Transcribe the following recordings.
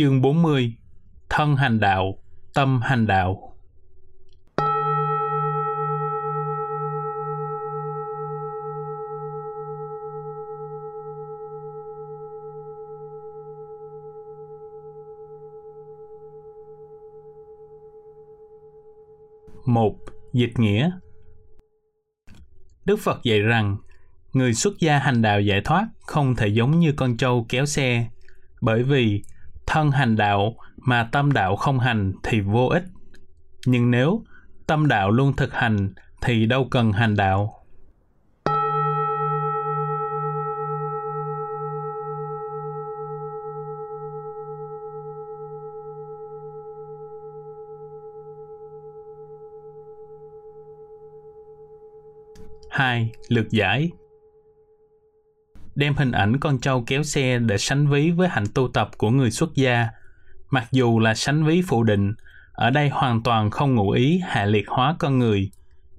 Chương 40 Thân hành đạo, tâm hành đạo. Một Dịch nghĩa. Đức Phật dạy rằng, người xuất gia hành đạo giải thoát không thể giống như con trâu kéo xe, bởi vì thân hành đạo mà tâm đạo không hành thì vô ích. Nhưng nếu tâm đạo luôn thực hành thì đâu cần hành đạo. hai, Lược giải Đem hình ảnh con trâu kéo xe để sánh ví với hạnh tu tập của người xuất gia. Mặc dù là sánh ví phụ định, ở đây hoàn toàn không ngụ ý hạ liệt hóa con người,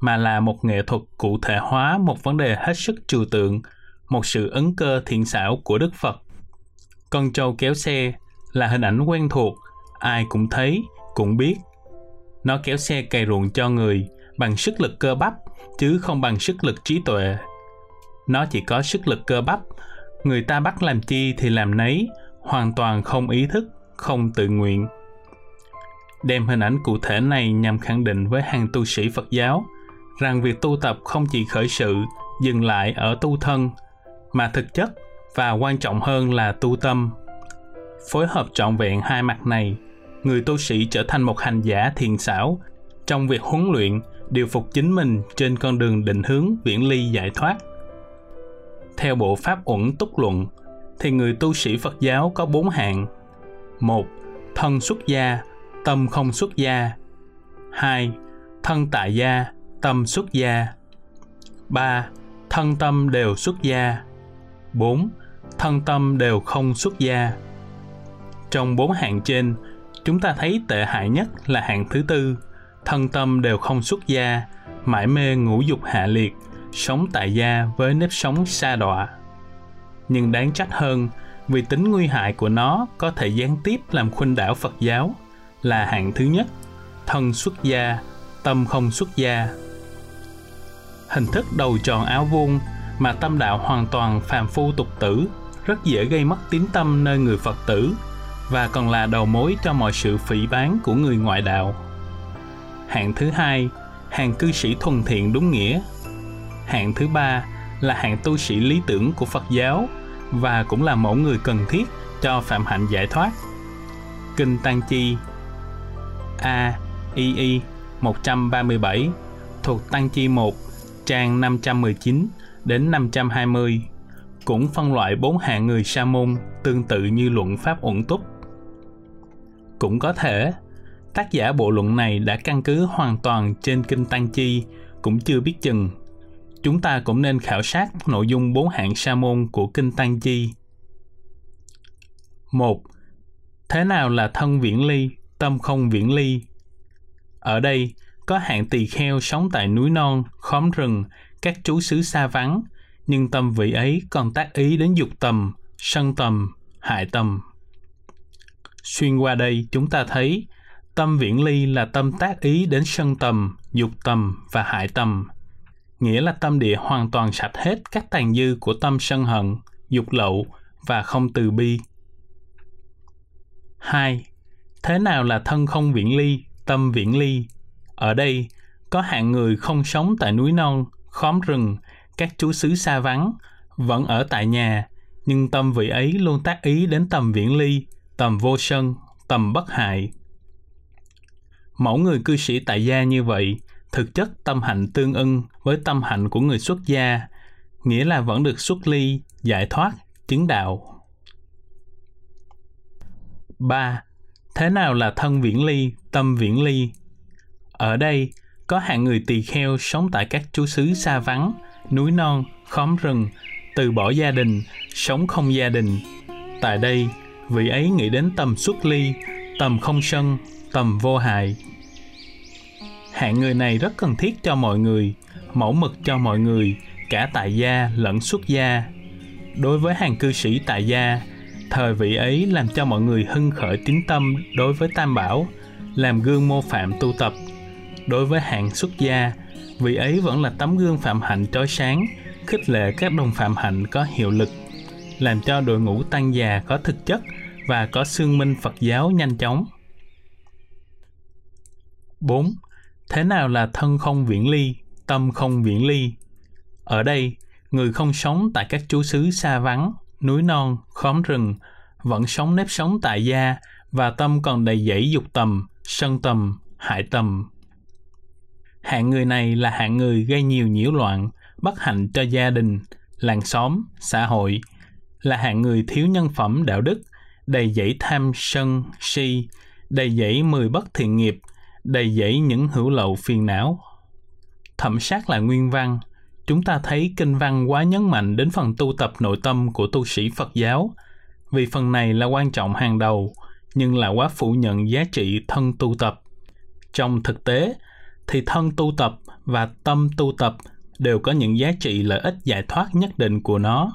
mà là một nghệ thuật cụ thể hóa một vấn đề hết sức trừu tượng, một sự ấn cơ thiện xảo của Đức Phật. Con trâu kéo xe là hình ảnh quen thuộc, ai cũng thấy, cũng biết. Nó kéo xe cày ruộng cho người bằng sức lực cơ bắp chứ không bằng sức lực trí tuệ. Nó chỉ có sức lực cơ bắp, người ta bắt làm chi thì làm nấy, hoàn toàn không ý thức, không tự nguyện. Đem hình ảnh cụ thể này nhằm khẳng định với hàng tu sĩ Phật giáo rằng việc tu tập không chỉ khởi sự, dừng lại ở tu thân, mà thực chất và quan trọng hơn là tu tâm. Phối hợp trọn vẹn hai mặt này, người tu sĩ trở thành một hành giả thiền xảo trong việc huấn luyện điều phục chính mình trên con đường định hướng viễn ly giải thoát. Theo bộ Pháp Uẩn Túc Luận, thì người tu sĩ Phật giáo có bốn hạng. một Thân xuất gia, tâm không xuất gia. hai Thân tại gia, tâm xuất gia. ba Thân tâm đều xuất gia. bốn Thân tâm đều không xuất gia. Trong bốn hạng trên, chúng ta thấy tệ hại nhất là hạng thứ tư – thân tâm đều không xuất gia, mãi mê ngũ dục hạ liệt, sống tại gia với nếp sống xa đọa. Nhưng đáng trách hơn, vì tính nguy hại của nó có thể gián tiếp làm khuynh đảo Phật giáo là hạng thứ nhất, thân xuất gia, tâm không xuất gia. Hình thức đầu tròn áo vuông mà tâm đạo hoàn toàn phàm phu tục tử, rất dễ gây mất tín tâm nơi người Phật tử và còn là đầu mối cho mọi sự phỉ bán của người ngoại đạo. Hạng thứ hai, hàng cư sĩ thuần thiện đúng nghĩa. Hạng thứ ba là hạng tu sĩ lý tưởng của Phật giáo và cũng là mẫu người cần thiết cho phạm hạnh giải thoát. Kinh Tăng Chi, A. I. I. 137 thuộc Tăng Chi 1 trang 519 đến 520 cũng phân loại bốn hạng người sa môn tương tự như luận pháp uẩn túc. Cũng có thể, tác giả bộ luận này đã căn cứ hoàn toàn trên kinh Tăng Chi cũng chưa biết chừng. Chúng ta cũng nên khảo sát nội dung bốn hạng sa môn của kinh Tăng Chi. một Thế nào là thân viễn ly, tâm không viễn ly? Ở đây, có hạng tỳ kheo sống tại núi non, khóm rừng, các trú xứ xa vắng, nhưng tâm vị ấy còn tác ý đến dục tầm, sân tầm, hại tầm. Xuyên qua đây, chúng ta thấy Tâm viễn ly là tâm tác ý đến sân tầm, dục tầm và hại tầm. Nghĩa là tâm địa hoàn toàn sạch hết các tàn dư của tâm sân hận, dục lậu và không từ bi. 2. Thế nào là thân không viễn ly, tâm viễn ly? Ở đây, có hạng người không sống tại núi non, khóm rừng, các chú xứ xa vắng, vẫn ở tại nhà, nhưng tâm vị ấy luôn tác ý đến tầm viễn ly, tầm vô sân, tầm bất hại, Mẫu người cư sĩ tại gia như vậy, thực chất tâm hạnh tương ưng với tâm hạnh của người xuất gia, nghĩa là vẫn được xuất ly, giải thoát, chứng đạo. 3. Thế nào là thân viễn ly, tâm viễn ly? Ở đây, có hạng người tỳ kheo sống tại các chú xứ xa vắng, núi non, khóm rừng, từ bỏ gia đình, sống không gia đình. Tại đây, vị ấy nghĩ đến tầm xuất ly, tầm không sân, tầm vô hại. Hạng người này rất cần thiết cho mọi người, mẫu mực cho mọi người, cả tại gia lẫn xuất gia. Đối với hàng cư sĩ tại gia, Thời vị ấy làm cho mọi người hưng khởi tín tâm đối với Tam Bảo, làm gương mô phạm tu tập. Đối với hạng xuất gia, vị ấy vẫn là tấm gương phạm hạnh trói sáng, khích lệ các đồng phạm hạnh có hiệu lực, làm cho đội ngũ tăng già có thực chất và có xương minh Phật giáo nhanh chóng. 4. Thế nào là thân không viễn ly, tâm không viễn ly? Ở đây, người không sống tại các chú xứ xa vắng, núi non, khóm rừng, vẫn sống nếp sống tại gia và tâm còn đầy dẫy dục tầm, sân tầm, hại tầm. Hạng người này là hạng người gây nhiều nhiễu loạn, bất hạnh cho gia đình, làng xóm, xã hội, là hạng người thiếu nhân phẩm đạo đức, đầy dẫy tham sân, si, đầy dẫy mười bất thiện nghiệp, đầy dẫy những hữu lậu phiền não. Thẩm sát là nguyên văn, chúng ta thấy kinh văn quá nhấn mạnh đến phần tu tập nội tâm của tu sĩ Phật giáo, vì phần này là quan trọng hàng đầu, nhưng là quá phủ nhận giá trị thân tu tập. Trong thực tế, thì thân tu tập và tâm tu tập đều có những giá trị lợi ích giải thoát nhất định của nó.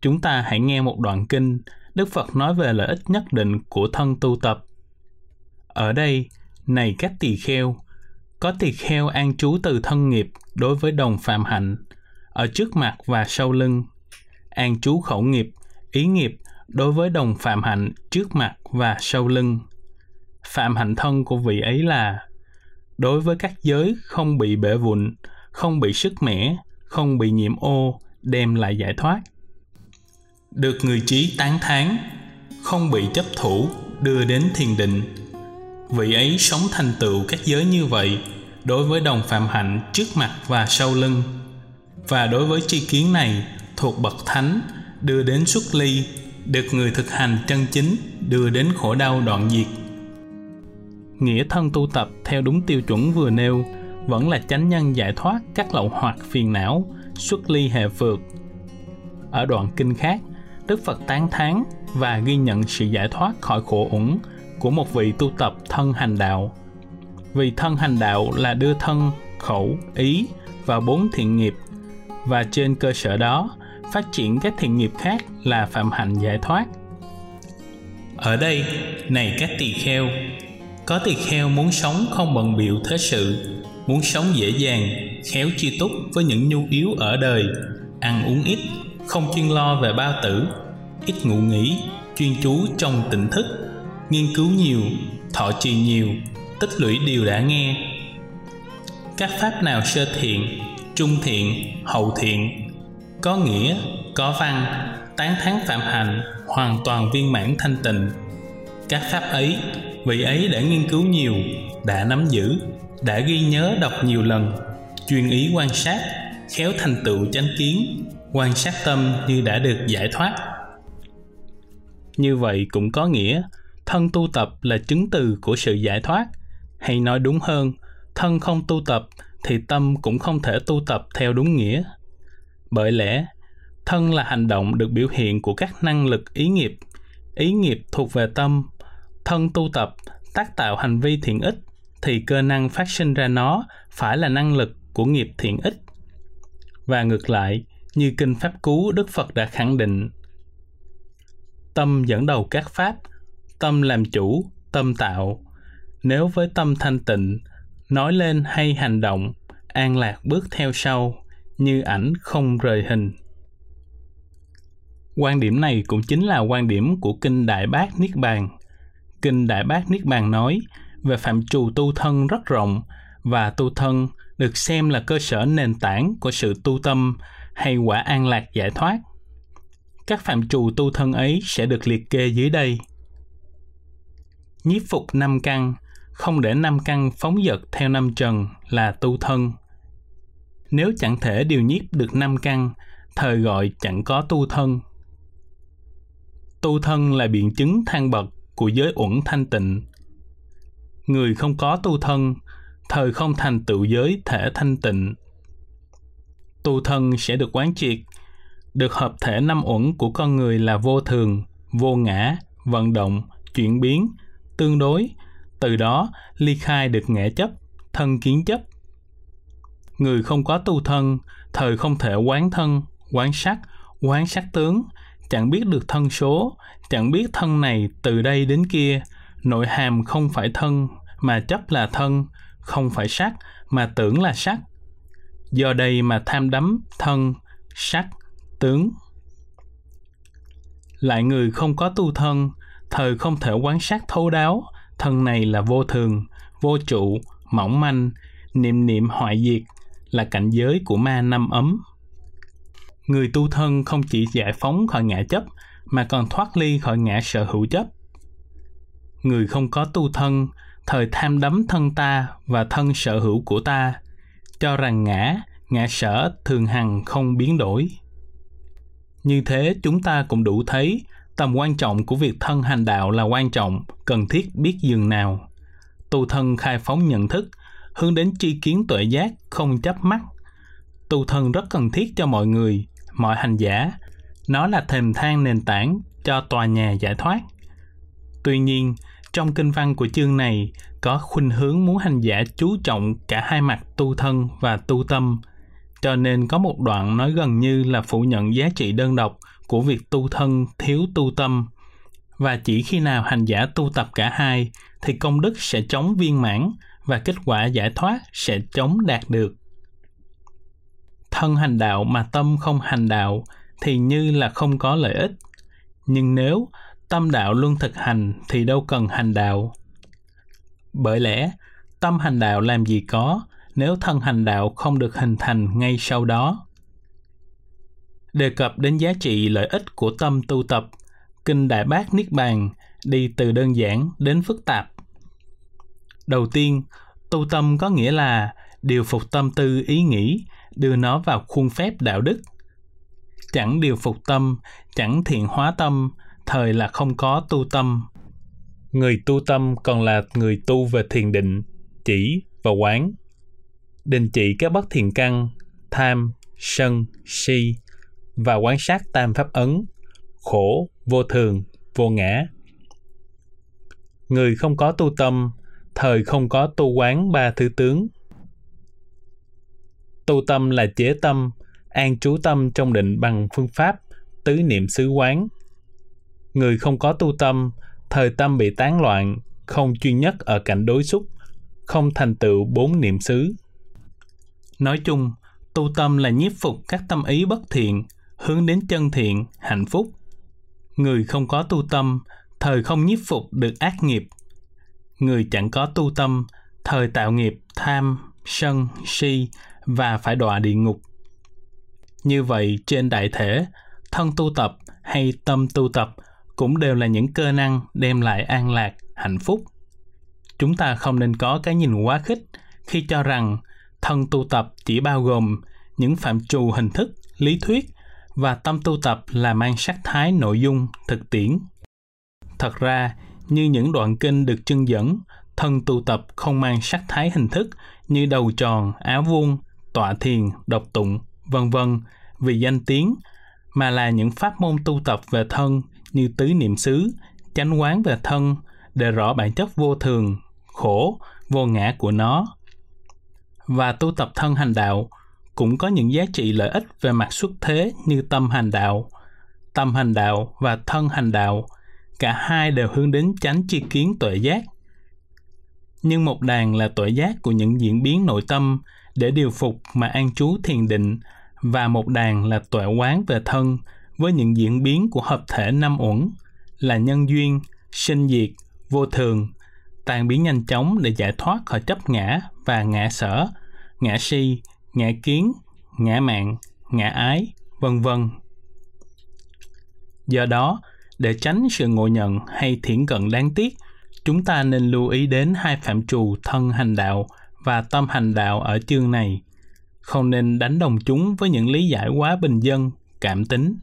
Chúng ta hãy nghe một đoạn kinh, Đức Phật nói về lợi ích nhất định của thân tu tập. Ở đây, này các tỳ kheo, có tỳ kheo an trú từ thân nghiệp đối với đồng phạm hạnh, ở trước mặt và sau lưng, an trú khẩu nghiệp, ý nghiệp đối với đồng phạm hạnh trước mặt và sau lưng. Phạm hạnh thân của vị ấy là đối với các giới không bị bể vụn, không bị sức mẻ, không bị nhiễm ô, đem lại giải thoát. Được người trí tán thán, không bị chấp thủ, đưa đến thiền định. Vị ấy sống thành tựu các giới như vậy đối với đồng phạm hạnh trước mặt và sau lưng. Và đối với tri kiến này thuộc bậc thánh đưa đến xuất ly, được người thực hành chân chính đưa đến khổ đau đoạn diệt. Nghĩa thân tu tập theo đúng tiêu chuẩn vừa nêu vẫn là chánh nhân giải thoát các lậu hoặc phiền não, xuất ly hệ vượt. Ở đoạn kinh khác, Đức Phật tán thán và ghi nhận sự giải thoát khỏi khổ uẩn của một vị tu tập thân hành đạo. Vì thân hành đạo là đưa thân, khẩu, ý và bốn thiện nghiệp và trên cơ sở đó phát triển các thiện nghiệp khác là phạm hạnh giải thoát. Ở đây, này các tỳ kheo, có tỳ kheo muốn sống không bận biểu thế sự, muốn sống dễ dàng, khéo chi túc với những nhu yếu ở đời, ăn uống ít, không chuyên lo về bao tử, ít ngủ nghỉ, chuyên chú trong tỉnh thức, nghiên cứu nhiều, thọ trì nhiều, tích lũy điều đã nghe. Các pháp nào sơ thiện, trung thiện, hậu thiện, có nghĩa, có văn, tán thán phạm hạnh, hoàn toàn viên mãn thanh tịnh. Các pháp ấy, vị ấy đã nghiên cứu nhiều, đã nắm giữ, đã ghi nhớ đọc nhiều lần, chuyên ý quan sát, khéo thành tựu chánh kiến, quan sát tâm như đã được giải thoát. Như vậy cũng có nghĩa, thân tu tập là chứng từ của sự giải thoát, hay nói đúng hơn, thân không tu tập thì tâm cũng không thể tu tập theo đúng nghĩa. Bởi lẽ, thân là hành động được biểu hiện của các năng lực ý nghiệp, ý nghiệp thuộc về tâm, thân tu tập tác tạo hành vi thiện ích thì cơ năng phát sinh ra nó phải là năng lực của nghiệp thiện ích. Và ngược lại, như kinh Pháp Cú Đức Phật đã khẳng định, tâm dẫn đầu các pháp, tâm làm chủ, tâm tạo. Nếu với tâm thanh tịnh, nói lên hay hành động, an lạc bước theo sau, như ảnh không rời hình. Quan điểm này cũng chính là quan điểm của Kinh Đại Bác Niết Bàn. Kinh Đại Bác Niết Bàn nói về phạm trù tu thân rất rộng và tu thân được xem là cơ sở nền tảng của sự tu tâm hay quả an lạc giải thoát. Các phạm trù tu thân ấy sẽ được liệt kê dưới đây. Nhiếp phục năm căn, không để năm căn phóng dật theo năm trần là tu thân. Nếu chẳng thể điều nhiếp được năm căn, thời gọi chẳng có tu thân. Tu thân là biện chứng thang bậc của giới uẩn thanh tịnh. Người không có tu thân, thời không thành tựu giới thể thanh tịnh. Tu thân sẽ được quán triệt, được hợp thể năm uẩn của con người là vô thường, vô ngã, vận động, chuyển biến, tương đối, từ đó ly khai được nghệ chấp, thân kiến chấp. Người không có tu thân, thời không thể quán thân, quán sắc, quán sắc tướng, chẳng biết được thân số, chẳng biết thân này từ đây đến kia, nội hàm không phải thân mà chấp là thân, không phải sắc mà tưởng là sắc. Do đây mà tham đắm thân, sắc, tướng. Lại người không có tu thân, thời không thể quan sát thấu đáo, thân này là vô thường, vô trụ, mỏng manh, niệm niệm hoại diệt, là cảnh giới của ma năm ấm. Người tu thân không chỉ giải phóng khỏi ngã chấp, mà còn thoát ly khỏi ngã sở hữu chấp. Người không có tu thân, thời tham đắm thân ta và thân sở hữu của ta, cho rằng ngã, ngã sở thường hằng không biến đổi. Như thế chúng ta cũng đủ thấy tầm quan trọng của việc thân hành đạo là quan trọng, cần thiết biết dừng nào. Tu thân khai phóng nhận thức, hướng đến tri kiến tuệ giác, không chấp mắt. Tu thân rất cần thiết cho mọi người, mọi hành giả. Nó là thềm thang nền tảng cho tòa nhà giải thoát. Tuy nhiên, trong kinh văn của chương này có khuynh hướng muốn hành giả chú trọng cả hai mặt tu thân và tu tâm, cho nên có một đoạn nói gần như là phủ nhận giá trị đơn độc của việc tu thân thiếu tu tâm. Và chỉ khi nào hành giả tu tập cả hai, thì công đức sẽ chống viên mãn và kết quả giải thoát sẽ chống đạt được. Thân hành đạo mà tâm không hành đạo thì như là không có lợi ích. Nhưng nếu tâm đạo luôn thực hành thì đâu cần hành đạo. Bởi lẽ, tâm hành đạo làm gì có nếu thân hành đạo không được hình thành ngay sau đó? Đề cập đến giá trị lợi ích của tâm tu tập, kinh đại bác niết bàn đi từ đơn giản đến phức tạp. Đầu tiên, tu tâm có nghĩa là điều phục tâm tư ý nghĩ, đưa nó vào khuôn phép đạo đức. Chẳng điều phục tâm, chẳng thiện hóa tâm, thời là không có tu tâm. Người tu tâm còn là người tu về thiền định, chỉ và quán. Đình chỉ các bất thiện căn, tham, sân, si và quan sát tam pháp ấn, khổ, vô thường, vô ngã. Người không có tu tâm, thời không có tu quán ba thứ tướng. Tu tâm là chế tâm, an trú tâm trong định bằng phương pháp tứ niệm xứ quán. Người không có tu tâm, thời tâm bị tán loạn, không chuyên nhất ở cảnh đối xúc, không thành tựu bốn niệm xứ. Nói chung, tu tâm là nhiếp phục các tâm ý bất thiện hướng đến chân thiện, hạnh phúc. Người không có tu tâm, thời không nhiếp phục được ác nghiệp. Người chẳng có tu tâm, thời tạo nghiệp, tham, sân, si và phải đọa địa ngục. Như vậy, trên đại thể, thân tu tập hay tâm tu tập cũng đều là những cơ năng đem lại an lạc, hạnh phúc. Chúng ta không nên có cái nhìn quá khích khi cho rằng thân tu tập chỉ bao gồm những phạm trù hình thức, lý thuyết và tâm tu tập là mang sắc thái nội dung, thực tiễn. Thật ra, như những đoạn kinh được chân dẫn, thân tu tập không mang sắc thái hình thức như đầu tròn, áo vuông, tọa thiền, độc tụng, vân vân vì danh tiếng, mà là những pháp môn tu tập về thân như tứ niệm xứ, chánh quán về thân để rõ bản chất vô thường, khổ, vô ngã của nó. Và tu tập thân hành đạo cũng có những giá trị lợi ích về mặt xuất thế như tâm hành đạo tâm hành đạo và thân hành đạo. Cả hai đều hướng đến chánh chi kiến tuệ giác. Nhưng một đàn là tuệ giác của những diễn biến nội tâm để điều phục mà an trú thiền định và một đàn là tuệ quán về thân với những diễn biến của hợp thể năm uẩn là nhân duyên, sinh diệt, vô thường, tan biến nhanh chóng để giải thoát khỏi chấp ngã và ngã sở, ngã si, ngã kiến, ngã mạng, ngã ái, vân vân. Do đó, để tránh sự ngộ nhận hay thiển cận đáng tiếc, chúng ta nên lưu ý đến hai phạm trù thân hành đạo và tâm hành đạo ở chương này. Không nên đánh đồng chúng với những lý giải quá bình dân, cảm tính